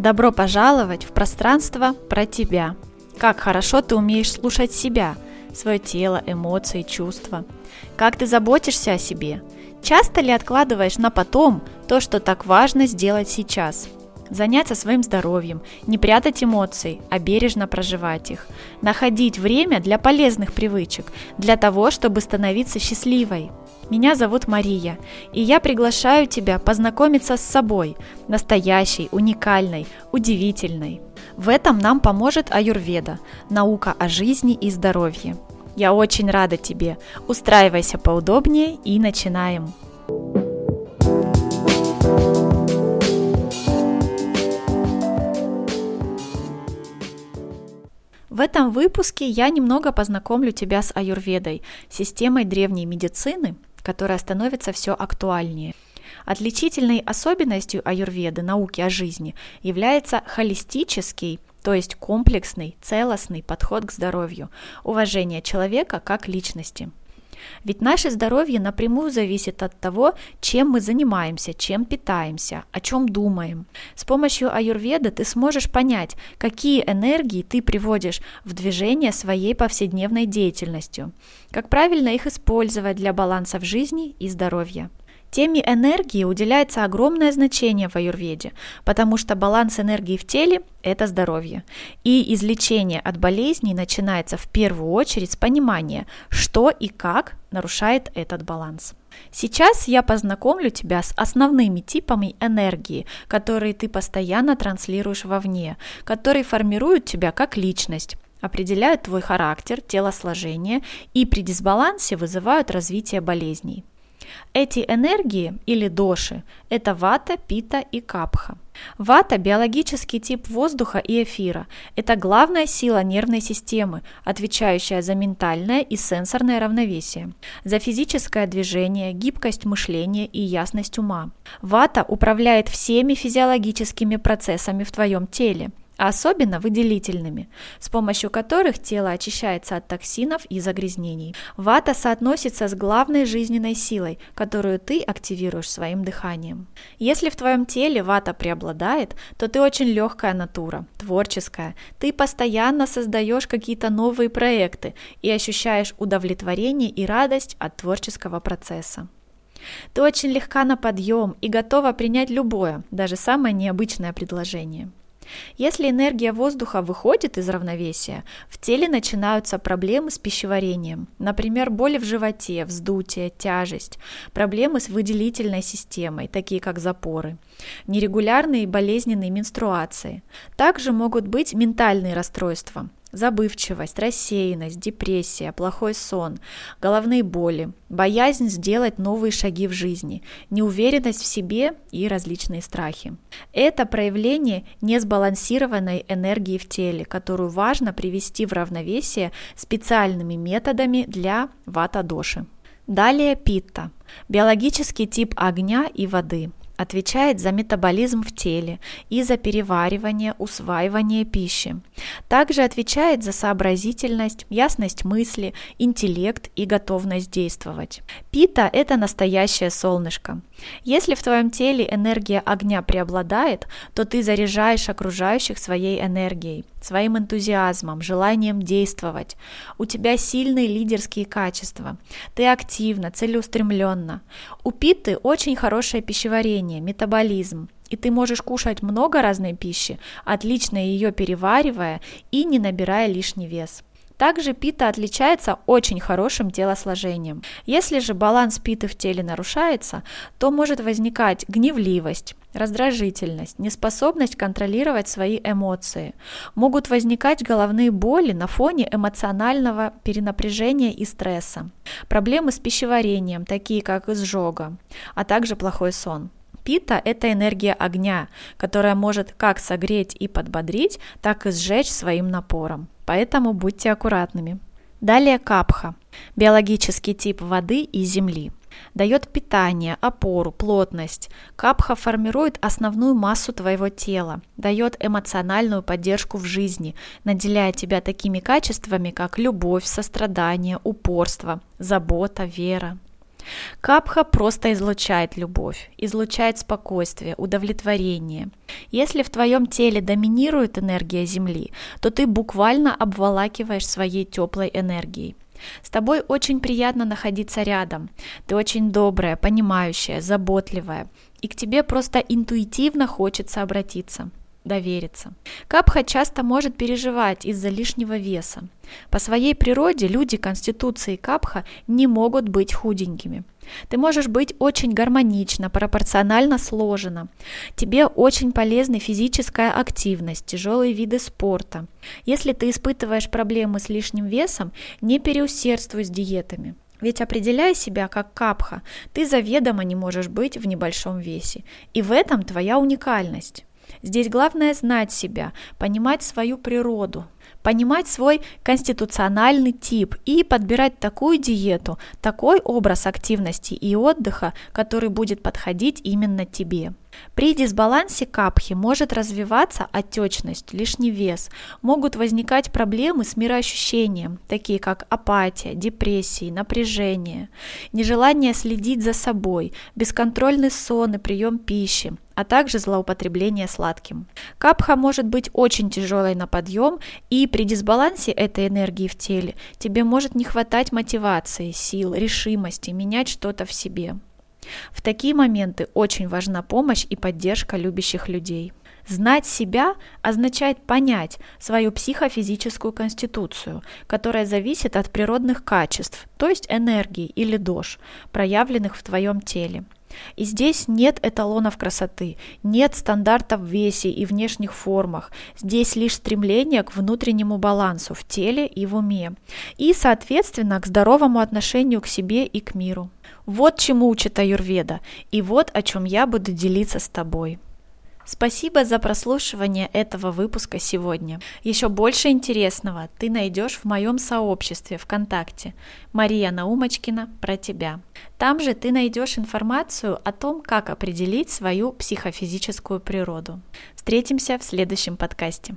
Добро пожаловать в пространство про тебя. Как хорошо ты умеешь слушать себя, свое тело, эмоции, чувства. Как ты заботишься о себе. Часто ли откладываешь на потом то, что так важно сделать сейчас? Заняться своим здоровьем, не прятать эмоций, а бережно проживать их. Находить время для полезных привычек, для того, чтобы становиться счастливой. Меня зовут Мария, и я приглашаю тебя познакомиться с собой, настоящей, уникальной, удивительной. В этом нам поможет аюрведа, наука о жизни и здоровье. Я очень рада тебе. Устраивайся поудобнее и начинаем. В этом выпуске я немного познакомлю тебя с аюрведой, системой древней медицины, которая становится все актуальнее. Отличительной особенностью аюрведы, науки о жизни, является холистический, то есть комплексный, целостный подход к здоровью, уважение человека как личности – ведь наше здоровье напрямую зависит от того, чем мы занимаемся, чем питаемся, о чем думаем. С помощью аюрведы ты сможешь понять, какие энергии ты приводишь в движение своей повседневной деятельностью, как правильно их использовать для баланса в жизни и здоровья. Теме энергии уделяется огромное значение в аюрведе, потому что баланс энергии в теле – это здоровье. И излечение от болезней начинается в первую очередь с понимания, что и как нарушает этот баланс. Сейчас я познакомлю тебя с основными типами энергии, которые ты постоянно транслируешь вовне, которые формируют тебя как личность, определяют твой характер, телосложение и при дисбалансе вызывают развитие болезней. Эти энергии или доши – это вата, пита и капха. Вата – биологический тип воздуха и эфира. Это главная сила нервной системы, отвечающая за ментальное и сенсорное равновесие, за физическое движение, гибкость мышления и ясность ума. Вата управляет всеми физиологическими процессами в твоем теле а особенно выделительными, с помощью которых тело очищается от токсинов и загрязнений. Вата соотносится с главной жизненной силой, которую ты активируешь своим дыханием. Если в твоем теле вата преобладает, то ты очень легкая натура, творческая. Ты постоянно создаешь какие-то новые проекты и ощущаешь удовлетворение и радость от творческого процесса. Ты очень легка на подъем и готова принять любое, даже самое необычное предложение. Если энергия воздуха выходит из равновесия, в теле начинаются проблемы с пищеварением, например, боли в животе, вздутие, тяжесть, проблемы с выделительной системой, такие как запоры, нерегулярные болезненные менструации. Также могут быть ментальные расстройства, Забывчивость, рассеянность, депрессия, плохой сон, головные боли, боязнь сделать новые шаги в жизни, неуверенность в себе и различные страхи. Это проявление несбалансированной энергии в теле, которую важно привести в равновесие специальными методами для вата-доши. Далее питта – биологический тип огня и воды – отвечает за метаболизм в теле и за переваривание, усваивание пищи. Также отвечает за сообразительность, ясность мысли, интеллект и готовность действовать. Пита – это настоящее солнышко. Если в твоем теле энергия огня преобладает, то ты заряжаешь окружающих своей энергией, своим энтузиазмом, желанием действовать. У тебя сильные лидерские качества. Ты активна, целеустремленна. У питы очень хорошее пищеварение, метаболизм. И ты можешь кушать много разной пищи, отлично ее переваривая и не набирая лишний вес. Также пита отличается очень хорошим телосложением. Если же баланс питы в теле нарушается, то может возникать гневливость, раздражительность, неспособность контролировать свои эмоции. Могут возникать головные боли на фоне эмоционального перенапряжения и стресса. Проблемы с пищеварением, такие как изжога, а также плохой сон. Пита – это энергия огня, которая может как согреть и подбодрить, так и сжечь своим напором поэтому будьте аккуратными. Далее капха – биологический тип воды и земли. Дает питание, опору, плотность. Капха формирует основную массу твоего тела, дает эмоциональную поддержку в жизни, наделяя тебя такими качествами, как любовь, сострадание, упорство, забота, вера. Капха просто излучает любовь, излучает спокойствие, удовлетворение. Если в твоем теле доминирует энергия Земли, то ты буквально обволакиваешь своей теплой энергией. С тобой очень приятно находиться рядом. Ты очень добрая, понимающая, заботливая. И к тебе просто интуитивно хочется обратиться довериться. Капха часто может переживать из-за лишнего веса. По своей природе люди конституции капха не могут быть худенькими. Ты можешь быть очень гармонично, пропорционально сложена. Тебе очень полезна физическая активность, тяжелые виды спорта. Если ты испытываешь проблемы с лишним весом, не переусердствуй с диетами. Ведь определяя себя как капха, ты заведомо не можешь быть в небольшом весе. И в этом твоя уникальность. Здесь главное знать себя, понимать свою природу, понимать свой конституциональный тип и подбирать такую диету, такой образ активности и отдыха, который будет подходить именно тебе. При дисбалансе капхи может развиваться отечность, лишний вес, могут возникать проблемы с мироощущением, такие как апатия, депрессии, напряжение, нежелание следить за собой, бесконтрольный сон и прием пищи, а также злоупотребление сладким. Капха может быть очень тяжелой на подъем, и при дисбалансе этой энергии в теле тебе может не хватать мотивации, сил, решимости менять что-то в себе. В такие моменты очень важна помощь и поддержка любящих людей. Знать себя означает понять свою психофизическую конституцию, которая зависит от природных качеств, то есть энергии или дож, проявленных в твоем теле. И здесь нет эталонов красоты, нет стандартов в весе и внешних формах. Здесь лишь стремление к внутреннему балансу в теле и в уме. И, соответственно, к здоровому отношению к себе и к миру. Вот чему учит Аюрведа, и вот о чем я буду делиться с тобой. Спасибо за прослушивание этого выпуска сегодня. Еще больше интересного ты найдешь в моем сообществе ВКонтакте Мария Наумочкина про тебя. Там же ты найдешь информацию о том, как определить свою психофизическую природу. Встретимся в следующем подкасте.